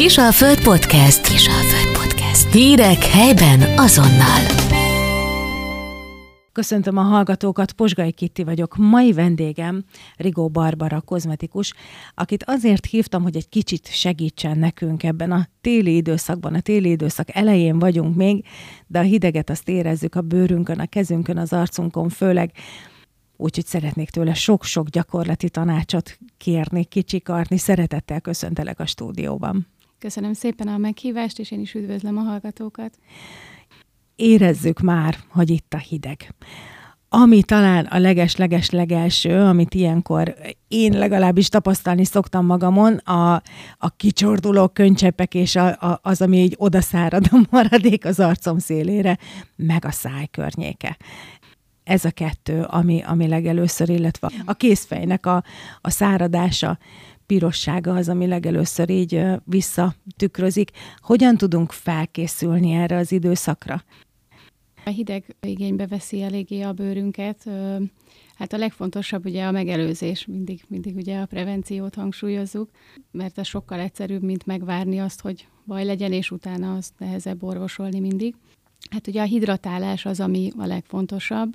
Kisalföld Podcast. Kisalföld Podcast. Hírek helyben azonnal. Köszöntöm a hallgatókat, Posgai Kitti vagyok. Mai vendégem Rigó Barbara, kozmetikus, akit azért hívtam, hogy egy kicsit segítsen nekünk ebben a téli időszakban. A téli időszak elején vagyunk még, de a hideget azt érezzük a bőrünkön, a kezünkön, az arcunkon főleg. Úgyhogy szeretnék tőle sok-sok gyakorlati tanácsot kérni, kicsikarni. Szeretettel köszöntelek a stúdióban. Köszönöm szépen a meghívást, és én is üdvözlöm a hallgatókat érezzük már, hogy itt a hideg. Ami talán a leges-leges legelső, amit ilyenkor én legalábbis tapasztalni szoktam magamon, a, a kicsorduló könycsepek és a, a, az, ami így odaszárad a maradék az arcom szélére, meg a száj környéke. Ez a kettő, ami, ami legelőször, illetve a készfejnek a, a száradása, pirossága az, ami legelőször így visszatükrözik. Hogyan tudunk felkészülni erre az időszakra? A hideg igénybe veszi eléggé a bőrünket. Hát a legfontosabb ugye a megelőzés, mindig, mindig ugye a prevenciót hangsúlyozzuk, mert ez sokkal egyszerűbb, mint megvárni azt, hogy baj legyen, és utána azt nehezebb orvosolni mindig. Hát ugye a hidratálás az, ami a legfontosabb,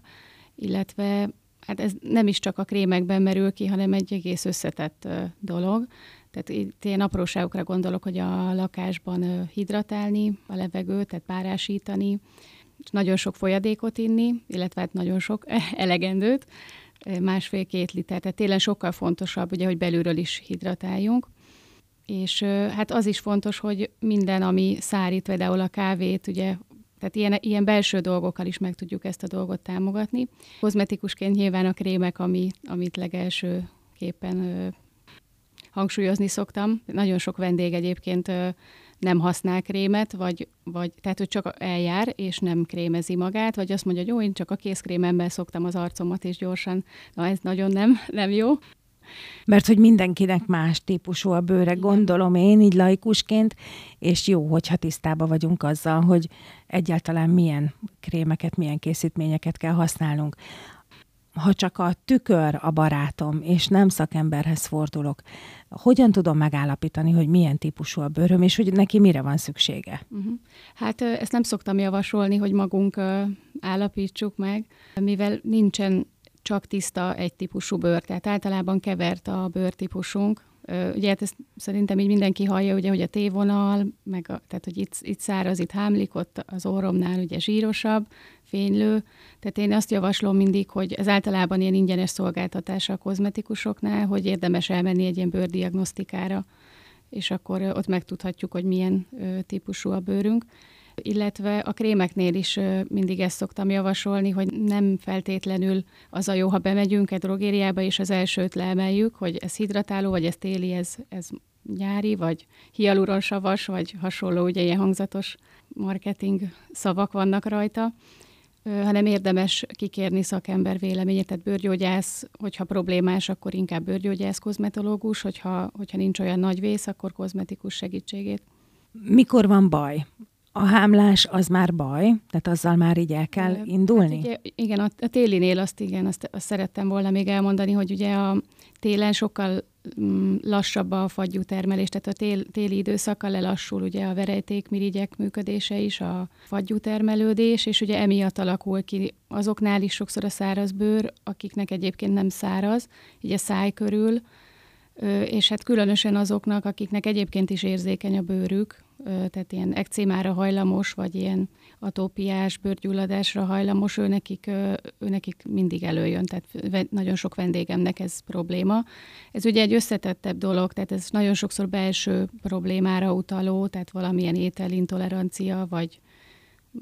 illetve hát ez nem is csak a krémekben merül ki, hanem egy egész összetett dolog. Tehát itt ilyen apróságokra gondolok, hogy a lakásban hidratálni, a levegőt, tehát párásítani, nagyon sok folyadékot inni, illetve hát nagyon sok elegendőt, másfél-két liter. Tehát télen sokkal fontosabb, ugye, hogy belülről is hidratáljunk. És hát az is fontos, hogy minden, ami szárít, például a kávét, ugye, tehát ilyen, ilyen belső dolgokkal is meg tudjuk ezt a dolgot támogatni. Kozmetikusként nyilván a krémek, ami, amit legelsőképpen ö, hangsúlyozni szoktam. Nagyon sok vendég egyébként ö, nem használ krémet, vagy, vagy tehát, hogy csak eljár, és nem krémezi magát, vagy azt mondja, hogy jó, én csak a készkrémemmel szoktam az arcomat, és gyorsan, na ez nagyon nem, nem jó. Mert hogy mindenkinek más típusú a bőre, gondolom én, így laikusként, és jó, hogyha tisztában vagyunk azzal, hogy egyáltalán milyen krémeket, milyen készítményeket kell használnunk ha csak a tükör a barátom, és nem szakemberhez fordulok, hogyan tudom megállapítani, hogy milyen típusú a bőröm, és hogy neki mire van szüksége? Uh-huh. Hát ezt nem szoktam javasolni, hogy magunk állapítsuk meg, mivel nincsen csak tiszta egy típusú bőr, tehát általában kevert a bőrtípusunk, Ugye hát ezt szerintem így mindenki hallja, ugye, hogy a tévonal, meg a, tehát hogy itt, itt száraz, itt hámlik, ott az orromnál ugye zsírosabb, fénylő. Tehát én azt javaslom mindig, hogy ez általában ilyen ingyenes szolgáltatása a kozmetikusoknál, hogy érdemes elmenni egy ilyen bőrdiagnosztikára, és akkor ott megtudhatjuk, hogy milyen típusú a bőrünk illetve a krémeknél is mindig ezt szoktam javasolni, hogy nem feltétlenül az a jó, ha bemegyünk egy drogériába, és az elsőt leemeljük, hogy ez hidratáló, vagy ez téli, ez, ez nyári, vagy hialuronsavas, vagy hasonló, ugye ilyen hangzatos marketing szavak vannak rajta, hanem érdemes kikérni szakember véleményét, tehát bőrgyógyász, hogyha problémás, akkor inkább bőrgyógyász, kozmetológus, hogyha, hogyha nincs olyan nagy vész, akkor kozmetikus segítségét. Mikor van baj? A hámlás az már baj, tehát azzal már így el kell indulni? Hát ugye, igen, a, a télinél azt igen, azt, azt szerettem volna még elmondani, hogy ugye a télen sokkal mm, lassabb a fagyú termelés, tehát a tél, téli időszakkal lelassul ugye a verejtékmirigyek működése is, a fagyú termelődés, és ugye emiatt alakul ki azoknál is sokszor a száraz bőr, akiknek egyébként nem száraz, így a száj körül, és hát különösen azoknak, akiknek egyébként is érzékeny a bőrük, tehát ilyen ekcémára hajlamos, vagy ilyen atópiás, bőrgyulladásra hajlamos, ő nekik, ő nekik mindig előjön, tehát nagyon sok vendégemnek ez probléma. Ez ugye egy összetettebb dolog, tehát ez nagyon sokszor belső problémára utaló, tehát valamilyen ételintolerancia, vagy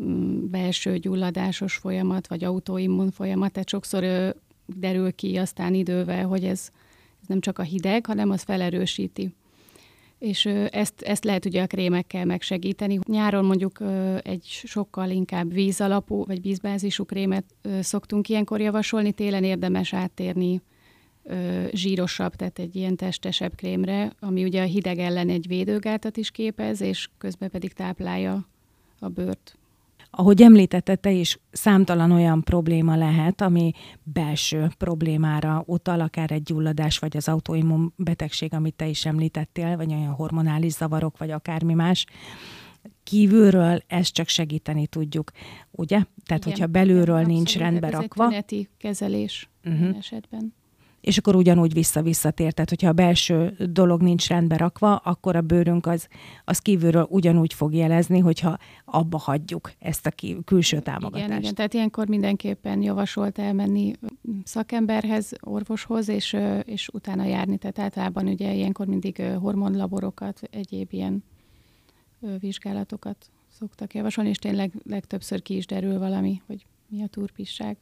mm, belső gyulladásos folyamat, vagy autoimmun folyamat, tehát sokszor derül ki aztán idővel, hogy ez, ez nem csak a hideg, hanem az felerősíti és ezt, ezt lehet ugye a krémekkel megsegíteni. Nyáron mondjuk egy sokkal inkább víz alapú, vagy vízbázisú krémet szoktunk ilyenkor javasolni, télen érdemes áttérni zsírosabb, tehát egy ilyen testesebb krémre, ami ugye a hideg ellen egy védőgátat is képez, és közben pedig táplálja a bőrt. Ahogy említette te is, számtalan olyan probléma lehet, ami belső problémára utal, akár egy gyulladás, vagy az autoimmun betegség, amit te is említettél, vagy olyan hormonális zavarok, vagy akármi más kívülről ezt csak segíteni tudjuk, ugye? Tehát, Igen, hogyha belülről igen, nincs rendbe rakva. Ez egy kezelés uh-huh. esetben és akkor ugyanúgy vissza-visszatér. Tehát, hogyha a belső dolog nincs rendbe rakva, akkor a bőrünk az, az kívülről ugyanúgy fog jelezni, hogyha abba hagyjuk ezt a külső támogatást. Igen, igen, tehát ilyenkor mindenképpen javasolt elmenni szakemberhez, orvoshoz, és, és utána járni. Tehát általában ugye ilyenkor mindig hormonlaborokat, egyéb ilyen vizsgálatokat szoktak javasolni, és tényleg legtöbbször ki is derül valami, hogy mi a turpisság.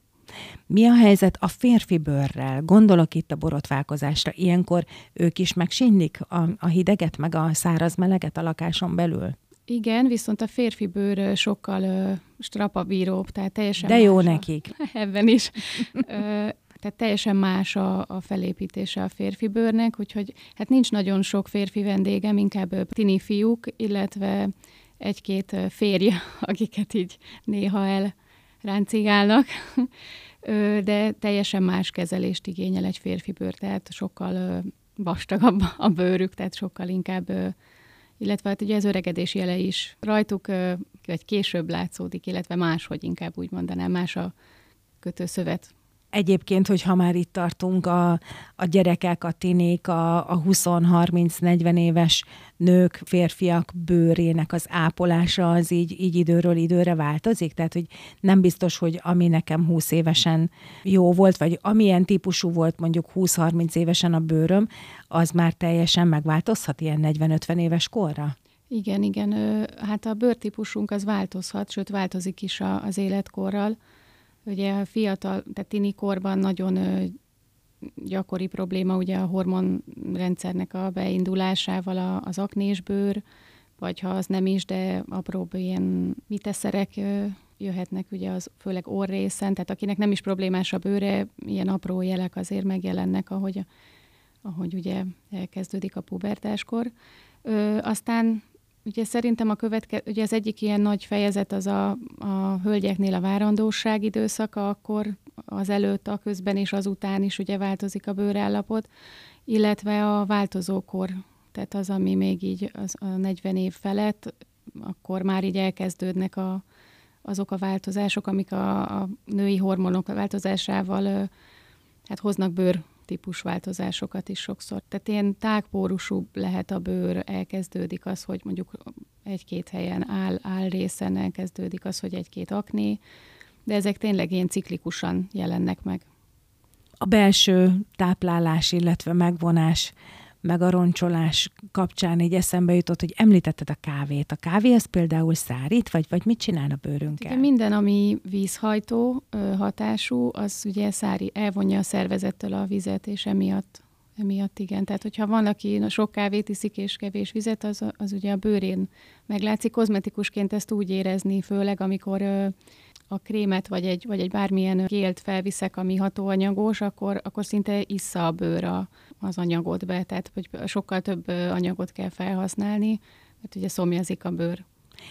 Mi a helyzet a férfi bőrrel? Gondolok itt a borotválkozásra. Ilyenkor ők is megsínlik a, a hideget, meg a száraz meleget a lakáson belül? Igen, viszont a férfi bőr sokkal ö, strapabíróbb, tehát teljesen De jó nekik. A, ebben is. ö, tehát teljesen más a, a felépítése a férfi bőrnek, úgyhogy hát nincs nagyon sok férfi vendégem, inkább tini fiúk, illetve egy-két férje, akiket így néha el ráncigálnak, de teljesen más kezelést igényel egy férfi bőr, tehát sokkal vastagabb a bőrük, tehát sokkal inkább, illetve hát ugye az öregedés jele is rajtuk, vagy később látszódik, illetve máshogy inkább úgy mondanám, más a kötőszövet Egyébként, hogyha már itt tartunk, a, a gyerekek, a tinék, a, a 20-30-40 éves nők, férfiak bőrének az ápolása az így, így időről időre változik? Tehát, hogy nem biztos, hogy ami nekem 20 évesen jó volt, vagy amilyen típusú volt mondjuk 20-30 évesen a bőröm, az már teljesen megváltozhat ilyen 40-50 éves korra? Igen, igen. Hát a bőrtípusunk az változhat, sőt változik is az életkorral. Ugye a fiatal, tehát tini korban nagyon gyakori probléma ugye a hormonrendszernek a beindulásával az aknésbőr, vagy ha az nem is, de apróbb ilyen miteszerek jöhetnek ugye az főleg orrészen, tehát akinek nem is problémás a bőre, ilyen apró jelek azért megjelennek, ahogy, ahogy ugye elkezdődik a pubertáskor. Ö, aztán Ugye szerintem a követke, ugye az egyik ilyen nagy fejezet az a, a hölgyeknél a várandóság időszaka, akkor az előtt, a közben és azután is ugye változik a bőrállapot, illetve a változókor, tehát az, ami még így az a 40 év felett, akkor már így elkezdődnek a, azok a változások, amik a, a női hormonok változásával hát hoznak bőr típus változásokat is sokszor. Tehát ilyen tágpórusú lehet a bőr, elkezdődik az, hogy mondjuk egy-két helyen áll, áll részen elkezdődik az, hogy egy-két akné, de ezek tényleg ilyen ciklikusan jelennek meg. A belső táplálás, illetve megvonás meg a roncsolás kapcsán így eszembe jutott, hogy említetted a kávét. A kávé az például szárít, vagy, vagy mit csinál a bőrünkkel? Igen, minden, ami vízhajtó hatású, az ugye szári, elvonja a szervezettől a vizet, és emiatt emiatt igen. Tehát, hogyha van, aki sok kávét iszik és kevés vizet, az, az ugye a bőrén meglátszik. Kozmetikusként ezt úgy érezni, főleg amikor a krémet vagy egy, vagy egy bármilyen gélt felviszek, ami hatóanyagos, akkor, akkor szinte issza a bőr a, az anyagot be, tehát hogy sokkal több anyagot kell felhasználni, mert ugye szomjazik a bőr.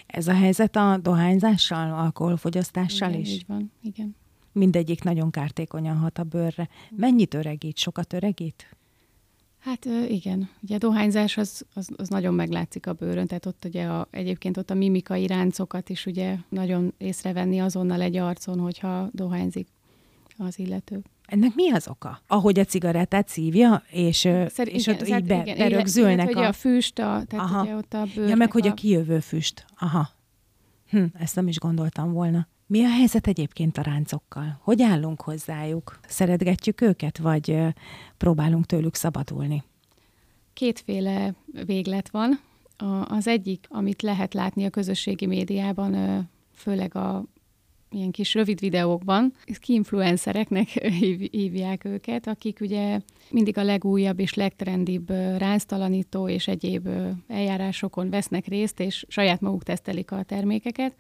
Ez a helyzet a dohányzással, alkoholfogyasztással igen, is? így van, igen. Mindegyik nagyon kártékonyan hat a bőrre. Mennyit öregít? Sokat öregít? Hát igen, ugye a dohányzás az, az, az nagyon meglátszik a bőrön, tehát ott ugye a, egyébként ott a mimikai ráncokat is ugye nagyon észrevenni azonnal egy arcon, hogyha dohányzik az illető. Ennek mi az oka? Ahogy a cigarettát szívja, és, Szer- és igen, ott így be, igen, berögzülnek illetve, a... Ugye a füst, a, tehát Aha. ugye ott a bőrnek Ja, meg hogy a kijövő füst. Aha. Hm, ezt nem is gondoltam volna. Mi a helyzet egyébként a ráncokkal? Hogy állunk hozzájuk? Szeretgetjük őket, vagy próbálunk tőlük szabadulni? Kétféle véglet van. Az egyik, amit lehet látni a közösségi médiában, főleg a ilyen kis rövid videókban, ki-influencereknek hívják őket, akik ugye mindig a legújabb és legtrendibb ráztalanító és egyéb eljárásokon vesznek részt, és saját maguk tesztelik a termékeket.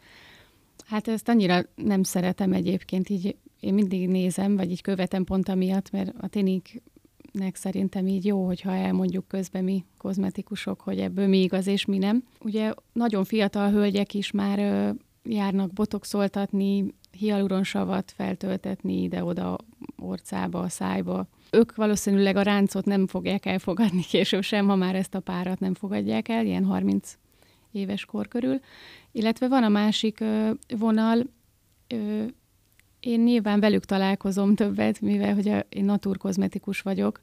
Hát ezt annyira nem szeretem egyébként, így én mindig nézem, vagy így követem pont amiatt, mert a tiniknek szerintem így jó, hogyha elmondjuk közben mi kozmetikusok, hogy ebből mi igaz és mi nem. Ugye nagyon fiatal hölgyek is már járnak botoxoltatni, hialuronsavat feltöltetni ide-oda orcába, szájba. Ők valószínűleg a ráncot nem fogják elfogadni később sem, ha már ezt a párat nem fogadják el, ilyen 30 éves kor körül. Illetve van a másik ö, vonal, ö, én nyilván velük találkozom többet, mivel hogy a, én naturkozmetikus vagyok,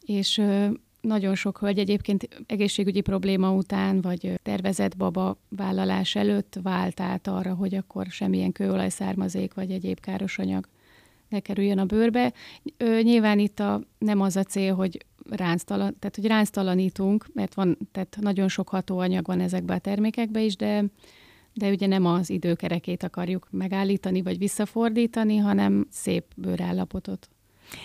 és ö, nagyon sok hölgy egyébként egészségügyi probléma után, vagy tervezett baba vállalás előtt vált át arra, hogy akkor semmilyen kőolajszármazék, vagy egyéb káros anyag ne kerüljön a bőrbe. Nyilván itt a, nem az a cél, hogy ránctalan, tehát hogy ránctalanítunk, mert van, tehát nagyon sok hatóanyag van ezekben a termékekben is, de de ugye nem az időkerekét akarjuk megállítani vagy visszafordítani, hanem szép bőrállapotot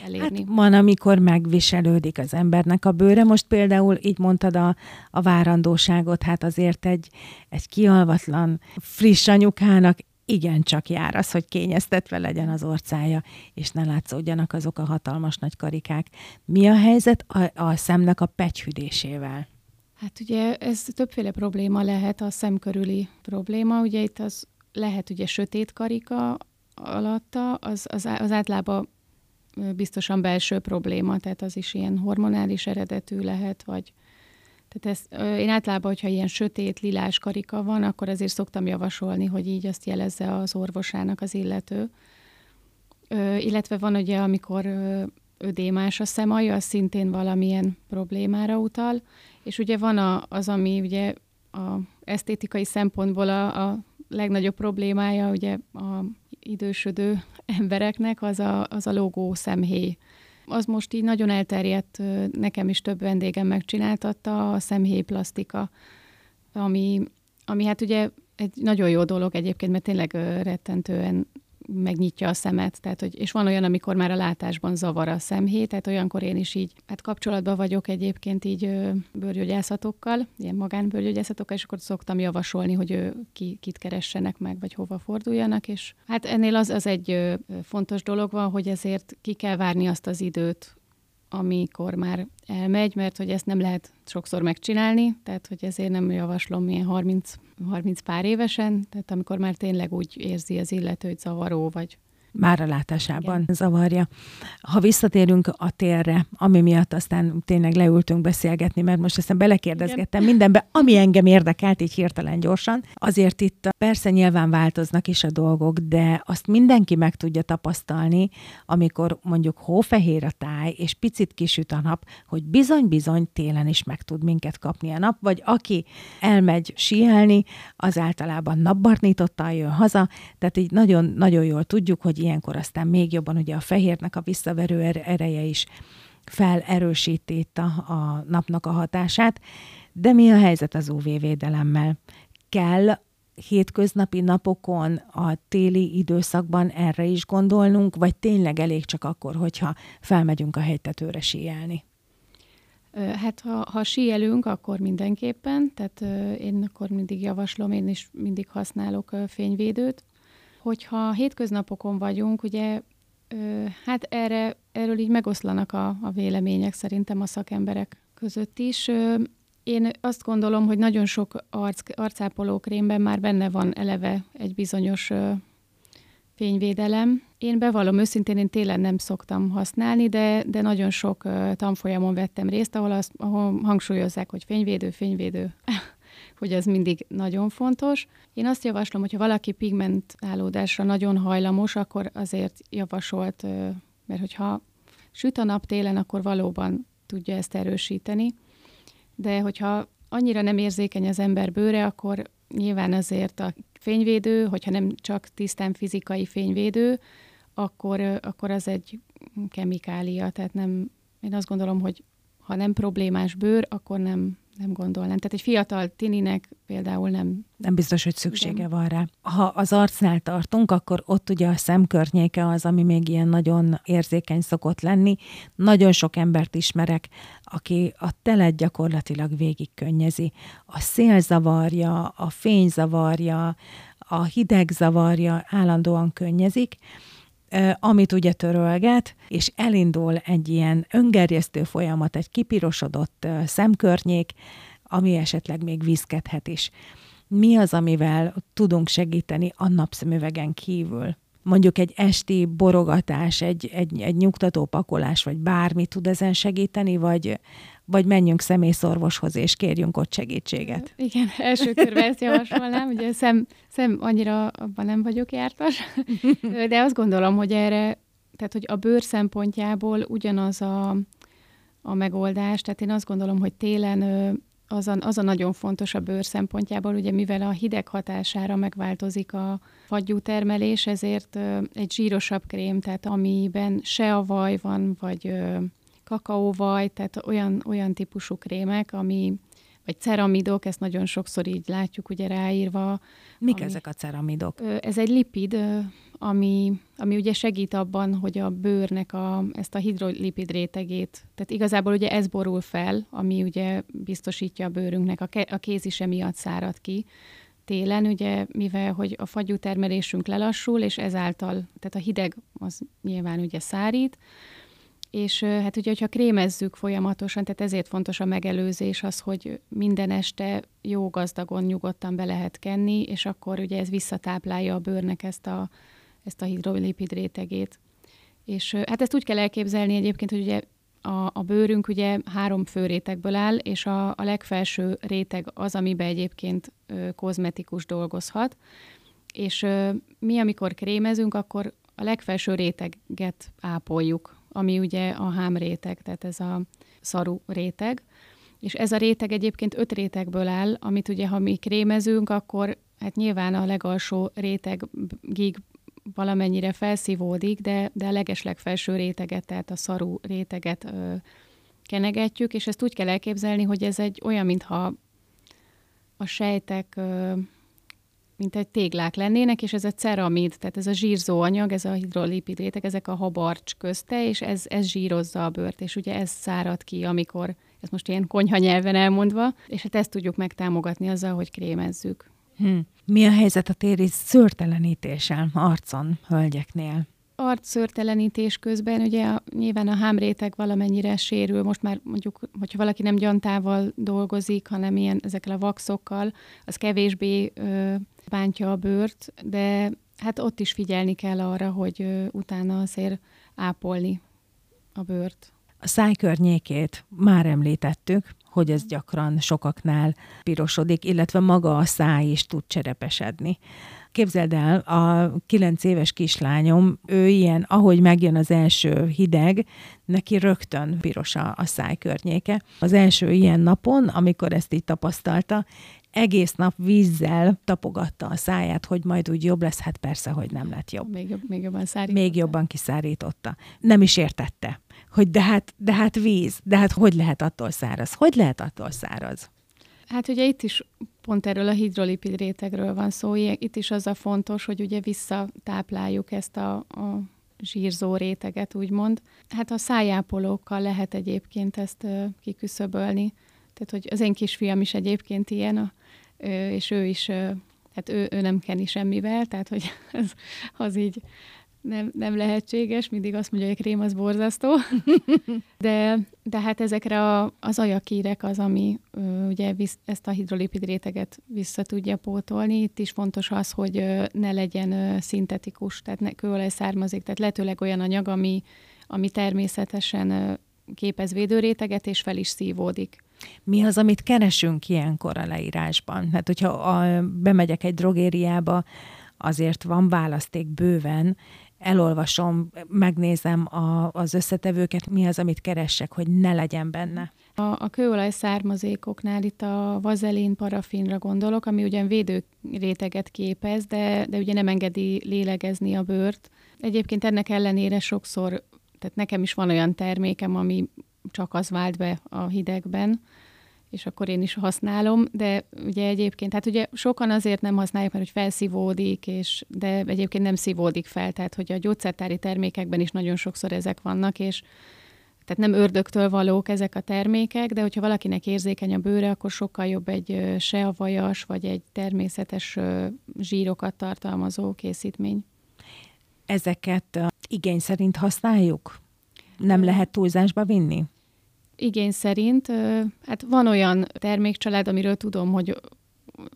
elérni. Hát van, amikor megviselődik az embernek a bőre. Most például így mondtad a, a várandóságot, hát azért egy, egy kialvatlan, friss anyukának igencsak jár az, hogy kényeztetve legyen az orcája, és ne látszódjanak azok a hatalmas nagy karikák. Mi a helyzet a, a szemnek a pegyhüdésével? Hát ugye ez többféle probléma lehet, a szem körüli probléma. Ugye itt az lehet ugye sötét karika alatta, az, az, az általában biztosan belső probléma, tehát az is ilyen hormonális eredetű lehet, vagy tehát ez, én általában, hogyha ilyen sötét, lilás karika van, akkor azért szoktam javasolni, hogy így azt jelezze az orvosának az illető. Ö, illetve van ugye, amikor ödémás a szemalja, az szintén valamilyen problémára utal, és ugye van a, az, ami ugye a esztétikai szempontból a, a legnagyobb problémája ugye a idősödő embereknek, az a, az a logó szemhéj. Az most így nagyon elterjedt, nekem is több vendégem megcsináltatta a szemhéj plastika, ami, ami hát ugye egy nagyon jó dolog egyébként, mert tényleg rettentően megnyitja a szemet, tehát, hogy, és van olyan, amikor már a látásban zavar a szemhé, tehát olyankor én is így, hát kapcsolatban vagyok egyébként így bőrgyógyászatokkal, ilyen magánbőrgyógyászatokkal, és akkor szoktam javasolni, hogy ő, ki, kit keressenek meg, vagy hova forduljanak, és hát ennél az, az egy fontos dolog van, hogy ezért ki kell várni azt az időt, amikor már elmegy, mert hogy ezt nem lehet sokszor megcsinálni, tehát hogy ezért nem javaslom ilyen 30, 30 pár évesen, tehát amikor már tényleg úgy érzi az illető, hogy zavaró, vagy már a látásában Igen. zavarja. Ha visszatérünk a térre, ami miatt aztán tényleg leültünk beszélgetni, mert most aztán belekérdezgettem Igen. mindenbe, ami engem érdekelt így hirtelen gyorsan. Azért itt persze nyilván változnak is a dolgok, de azt mindenki meg tudja tapasztalni, amikor mondjuk hófehér a táj, és picit kisüt a nap, hogy bizony-bizony télen is meg tud minket kapni a nap, vagy aki elmegy síelni, az általában napbarnítottal jön haza, tehát így nagyon-nagyon jól tudjuk, hogy ilyenkor aztán még jobban ugye a fehérnek a visszaverő er-, ereje is felerősíti itt a, a napnak a hatását. De mi a helyzet az UV-védelemmel? Kell hétköznapi napokon, a téli időszakban erre is gondolnunk, vagy tényleg elég csak akkor, hogyha felmegyünk a hegytetőre síelni? Hát ha, ha síelünk, akkor mindenképpen, tehát én akkor mindig javaslom, én is mindig használok fényvédőt, hogyha hétköznapokon vagyunk, ugye hát erre, erről így megoszlanak a, a vélemények szerintem a szakemberek között is. Én azt gondolom, hogy nagyon sok arc, arcápoló krémben már benne van eleve egy bizonyos fényvédelem. Én bevallom őszintén, én télen nem szoktam használni, de, de nagyon sok tanfolyamon vettem részt, ahol, azt, ahol hangsúlyozzák, hogy fényvédő, fényvédő. Hogy ez mindig nagyon fontos. Én azt javaslom, hogyha valaki pigmentálódásra nagyon hajlamos, akkor azért javasolt, mert hogyha süt a nap télen, akkor valóban tudja ezt erősíteni. De hogyha annyira nem érzékeny az ember bőre, akkor nyilván azért a fényvédő, hogyha nem csak tisztán fizikai fényvédő, akkor, akkor az egy kemikália, tehát nem, én azt gondolom, hogy ha nem problémás bőr, akkor nem, nem gondolnám. Tehát egy fiatal tininek például nem... Nem biztos, hogy szüksége igen. van rá. Ha az arcnál tartunk, akkor ott ugye a szemkörnyéke az, ami még ilyen nagyon érzékeny szokott lenni. Nagyon sok embert ismerek, aki a telet gyakorlatilag végig könnyezi. A szél zavarja, a fény zavarja, a hideg zavarja, állandóan könnyezik amit ugye törölget, és elindul egy ilyen öngerjesztő folyamat, egy kipirosodott szemkörnyék, ami esetleg még vízkedhet is. Mi az, amivel tudunk segíteni a napszemüvegen kívül? Mondjuk egy esti borogatás, egy, egy, egy nyugtató pakolás, vagy bármi tud ezen segíteni, vagy, vagy menjünk személyszorvoshoz, és kérjünk ott segítséget. Igen, első körben ezt javasolnám, ugye szem, szem annyira abban nem vagyok jártas, de azt gondolom, hogy erre, tehát hogy a bőr szempontjából ugyanaz a, a megoldás, tehát én azt gondolom, hogy télen az a, az a nagyon fontos a bőr szempontjából, ugye mivel a hideg hatására megváltozik a fagyú termelés, ezért egy zsírosabb krém, tehát amiben se a vaj van, vagy kakaóvaj, tehát olyan, olyan típusú krémek, ami, vagy ceramidok, ezt nagyon sokszor így látjuk ugye ráírva. Mik ami, ezek a ceramidok? Ez egy lipid, ami, ami ugye segít abban, hogy a bőrnek a, ezt a hidrolipid rétegét, tehát igazából ugye ez borul fel, ami ugye biztosítja a bőrünknek, a, ke, a kéz is emiatt szárad ki télen, ugye, mivel hogy a fagyú termelésünk lelassul, és ezáltal, tehát a hideg az nyilván ugye szárít, és hát ugye, hogyha krémezzük folyamatosan, tehát ezért fontos a megelőzés az, hogy minden este jó gazdagon, nyugodtan be lehet kenni, és akkor ugye ez visszatáplálja a bőrnek ezt a, ezt a hidrolipid rétegét. És hát ezt úgy kell elképzelni egyébként, hogy ugye a, a bőrünk ugye három fő rétegből áll, és a, a legfelső réteg az, amiben egyébként ö, kozmetikus dolgozhat. És ö, mi, amikor krémezünk, akkor a legfelső réteget ápoljuk, ami ugye a hám réteg, tehát ez a szaru réteg. És ez a réteg egyébként öt rétegből áll, amit ugye, ha mi krémezünk, akkor hát nyilván a legalsó rétegig valamennyire felszívódik, de, de a legeslegfelső réteget, tehát a szarú réteget ö, kenegetjük, és ezt úgy kell elképzelni, hogy ez egy olyan, mintha a sejtek ö, mint egy téglák lennének, és ez a ceramid, tehát ez a zsírzó anyag, ez a hidrolipid réteg, ezek a habarcs közte, és ez, ez zsírozza a bőrt, és ugye ez szárad ki, amikor, ez most ilyen konyha nyelven elmondva, és hát ezt tudjuk megtámogatni azzal, hogy krémezzük. Hm. Mi a helyzet a téri szőrtelenítéssel arcon hölgyeknél? arcszőrtelenítés közben ugye a, nyilván a hámréteg valamennyire sérül, most már mondjuk, hogyha valaki nem gyantával dolgozik, hanem ilyen ezekkel a vaxokkal, az kevésbé ö, bántja a bőrt, de hát ott is figyelni kell arra, hogy ö, utána azért ápolni a bőrt. A száj környékét már említettük, hogy ez gyakran sokaknál pirosodik, illetve maga a száj is tud cserepesedni. Képzeld el, a kilenc éves kislányom, ő ilyen, ahogy megjön az első hideg, neki rögtön piros a, a száj környéke. Az első ilyen napon, amikor ezt így tapasztalta, egész nap vízzel tapogatta a száját, hogy majd úgy jobb lesz, hát persze, hogy nem lett jobb. Még, jobb, még jobban szárította. Még jobban kiszárította. Nem is értette, hogy de hát, de hát víz, de hát hogy lehet attól száraz? Hogy lehet attól száraz? Hát ugye itt is pont erről a hidrolipid rétegről van szó. Itt is az a fontos, hogy ugye visszatápláljuk ezt a, a zsírzó réteget, úgymond. Hát a szájápolókkal lehet egyébként ezt kiküszöbölni. Tehát, hogy az én kisfiam is egyébként ilyen, a, és ő is, hát ő, ő nem keni semmivel, tehát, hogy az, az így nem, nem lehetséges, mindig azt mondja, hogy a krém az borzasztó, de, de hát ezekre a, az ajakírek az, ami ö, ugye visz, ezt a hidrolipid réteget vissza tudja pótolni. Itt is fontos az, hogy ö, ne legyen ö, szintetikus, tehát ne kőolaj származik, tehát lehetőleg olyan anyag, ami, ami természetesen ö, képez védőréteget, és fel is szívódik. Mi az, amit keresünk ilyenkor a leírásban? Hát, hogyha a, bemegyek egy drogériába, azért van választék bőven, elolvasom, megnézem a, az összetevőket, mi az, amit keressek, hogy ne legyen benne. A, a kőolaj származékoknál itt a vazelin, parafinra gondolok, ami ugyan védő réteget képez, de, de ugye nem engedi lélegezni a bőrt. Egyébként ennek ellenére sokszor, tehát nekem is van olyan termékem, ami csak az vált be a hidegben, és akkor én is használom, de ugye egyébként, hát ugye sokan azért nem használják, mert hogy felszívódik, és, de egyébként nem szívódik fel, tehát hogy a gyógyszertári termékekben is nagyon sokszor ezek vannak, és tehát nem ördögtől valók ezek a termékek, de hogyha valakinek érzékeny a bőre, akkor sokkal jobb egy se a vajas, vagy egy természetes zsírokat tartalmazó készítmény. Ezeket igény szerint használjuk? Nem lehet túlzásba vinni? Igény szerint, hát van olyan termékcsalád, amiről tudom, hogy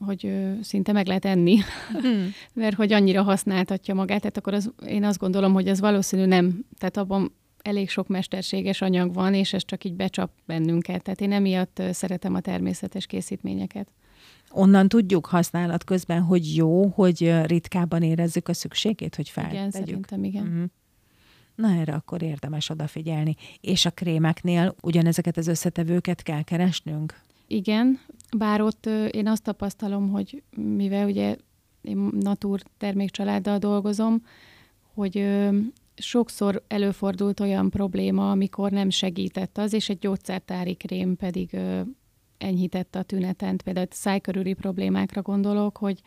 hogy szinte meg lehet enni, hmm. mert hogy annyira használtatja magát, tehát akkor az, én azt gondolom, hogy ez valószínű nem, tehát abban elég sok mesterséges anyag van, és ez csak így becsap bennünket. Tehát én emiatt szeretem a természetes készítményeket. Onnan tudjuk használat közben, hogy jó, hogy ritkábban érezzük a szükségét, hogy feltegyük. Igen, szerintem igen. Uh-huh. Na erre akkor érdemes odafigyelni. És a krémeknél ugyanezeket az összetevőket kell keresnünk? Igen, bár ott én azt tapasztalom, hogy mivel ugye én natúr termékcsaláddal dolgozom, hogy sokszor előfordult olyan probléma, amikor nem segített az, és egy gyógyszertári krém pedig enyhítette a tüneten. Például szájkörüli problémákra gondolok, hogy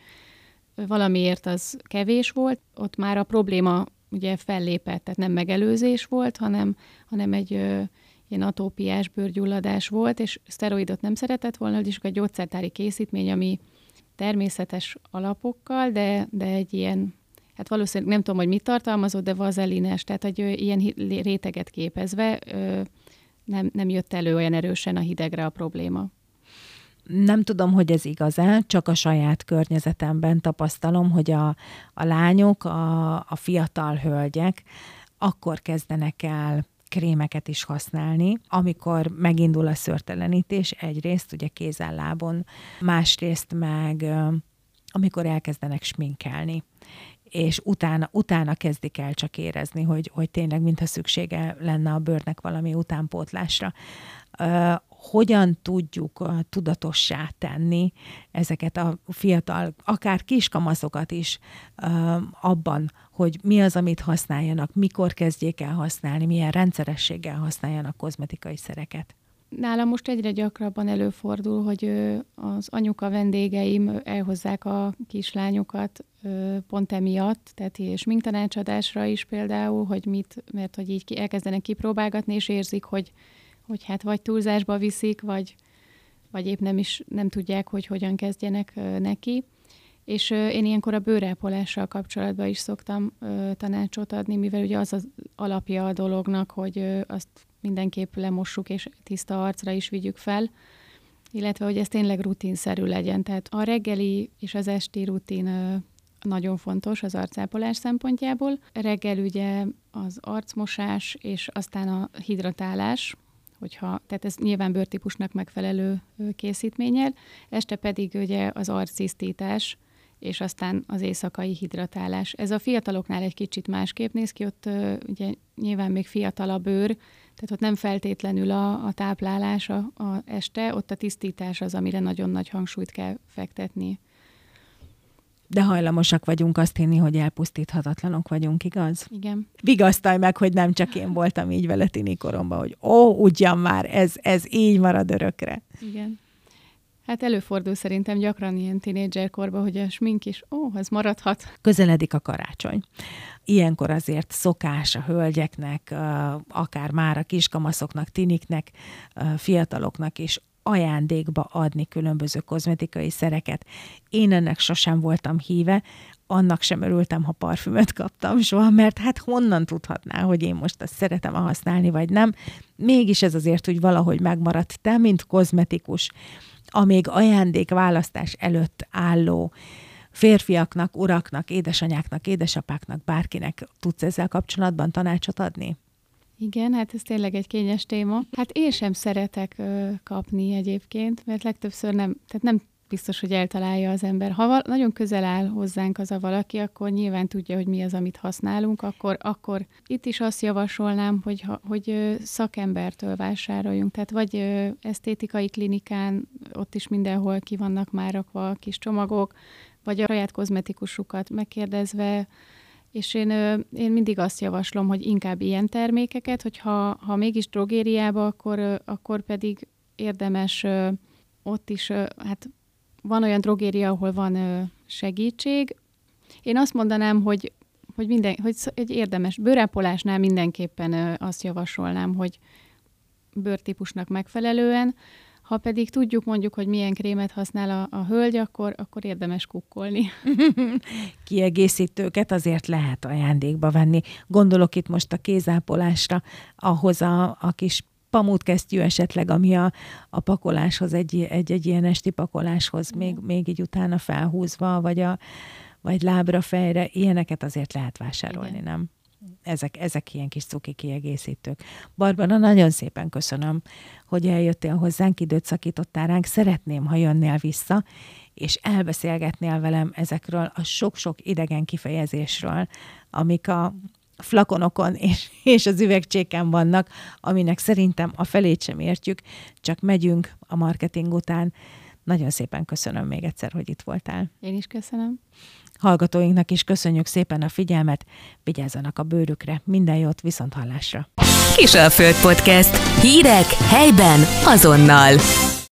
valamiért az kevés volt, ott már a probléma ugye fellépett, tehát nem megelőzés volt, hanem, hanem egy ö, ilyen atópiás bőrgyulladás volt, és szteroidot nem szeretett volna, és egy gyógyszertári készítmény, ami természetes alapokkal, de, de egy ilyen, hát valószínűleg nem tudom, hogy mit tartalmazott, de vazelines, tehát egy ö, ilyen réteget képezve ö, nem, nem jött elő olyan erősen a hidegre a probléma nem tudom, hogy ez igaz-e, csak a saját környezetemben tapasztalom, hogy a, a lányok, a, a fiatal hölgyek akkor kezdenek el krémeket is használni, amikor megindul a szörtelenítés, egyrészt ugye kézzel lábon, másrészt meg amikor elkezdenek sminkelni. És utána, utána kezdik el csak érezni, hogy, hogy tényleg mintha szüksége lenne a bőrnek valami utánpótlásra hogyan tudjuk tudatossá tenni ezeket a fiatal, akár kiskamaszokat is abban, hogy mi az, amit használjanak, mikor kezdjék el használni, milyen rendszerességgel használjanak kozmetikai szereket. Nálam most egyre gyakrabban előfordul, hogy az anyuka vendégeim elhozzák a kislányokat pont emiatt, tehát és tanácsadásra is például, hogy mit, mert hogy így elkezdenek kipróbálgatni, és érzik, hogy hogy hát vagy túlzásba viszik, vagy, vagy épp nem is nem tudják, hogy hogyan kezdjenek neki. És én ilyenkor a bőrápolással kapcsolatban is szoktam tanácsot adni, mivel ugye az az alapja a dolognak, hogy azt mindenképp lemossuk és tiszta arcra is vigyük fel, illetve hogy ez tényleg rutinszerű legyen. Tehát a reggeli és az esti rutin nagyon fontos az arcápolás szempontjából. Reggel ugye az arcmosás és aztán a hidratálás, hogyha, tehát ez nyilván bőrtípusnak megfelelő készítménnyel, este pedig ugye az arctisztítás, és aztán az éjszakai hidratálás. Ez a fiataloknál egy kicsit másképp néz ki, ott ugye nyilván még fiatal a bőr, tehát ott nem feltétlenül a, a táplálás a, a este, ott a tisztítás az, amire nagyon nagy hangsúlyt kell fektetni de hajlamosak vagyunk azt hinni, hogy elpusztíthatatlanok vagyunk, igaz? Igen. Vigasztalj meg, hogy nem csak én voltam így vele tini koromban, hogy ó, ugyan már, ez, ez így marad örökre. Igen. Hát előfordul szerintem gyakran ilyen tínédzserkorban, hogy a smink is, ó, ez maradhat. Közeledik a karácsony. Ilyenkor azért szokás a hölgyeknek, akár már a kiskamaszoknak, tiniknek, fiataloknak is ajándékba adni különböző kozmetikai szereket. Én ennek sosem voltam híve, annak sem örültem, ha parfümöt kaptam soha, mert hát honnan tudhatná, hogy én most azt szeretem használni, vagy nem. Mégis ez azért úgy valahogy megmaradt. Te, mint kozmetikus, a még ajándék választás előtt álló férfiaknak, uraknak, édesanyáknak, édesapáknak, bárkinek tudsz ezzel kapcsolatban tanácsot adni? Igen, hát ez tényleg egy kényes téma. Hát én sem szeretek ö, kapni egyébként, mert legtöbbször nem, tehát nem biztos, hogy eltalálja az ember. Ha val- nagyon közel áll hozzánk az a valaki, akkor nyilván tudja, hogy mi az, amit használunk, akkor, akkor itt is azt javasolnám, hogy, ha, hogy szakembertől vásároljunk. Tehát vagy ö, esztétikai klinikán, ott is mindenhol ki vannak már rakva a kis csomagok, vagy a saját kozmetikusukat megkérdezve, és én, én mindig azt javaslom, hogy inkább ilyen termékeket, hogyha ha mégis drogériába, akkor, akkor pedig érdemes ott is, hát van olyan drogéria, ahol van segítség. Én azt mondanám, hogy, hogy, minden, hogy egy érdemes bőrápolásnál mindenképpen azt javasolnám, hogy bőrtípusnak megfelelően, ha pedig tudjuk mondjuk, hogy milyen krémet használ a, a hölgy, akkor, akkor érdemes kukkolni. Kiegészítőket azért lehet ajándékba venni. Gondolok itt most a kézápolásra, ahhoz a, a kis pamútkesztyű esetleg, ami a, a pakoláshoz, egy, egy, egy ilyen esti pakoláshoz még, még így utána felhúzva, vagy, a, vagy lábra, fejre, ilyeneket azért lehet vásárolni, Igen. nem? Ezek, ezek ilyen kis cuki kiegészítők. Barbara, nagyon szépen köszönöm, hogy eljöttél hozzánk, időt szakítottál ránk. Szeretném, ha jönnél vissza, és elbeszélgetnél velem ezekről a sok-sok idegen kifejezésről, amik a flakonokon és, és az üvegcséken vannak, aminek szerintem a felét sem értjük, csak megyünk a marketing után. Nagyon szépen köszönöm még egyszer, hogy itt voltál. Én is köszönöm. Hallgatóinknak is köszönjük szépen a figyelmet, vigyázzanak a bőrükre, minden jót, viszont hallásra. Kisalföld Podcast. Hírek helyben azonnal.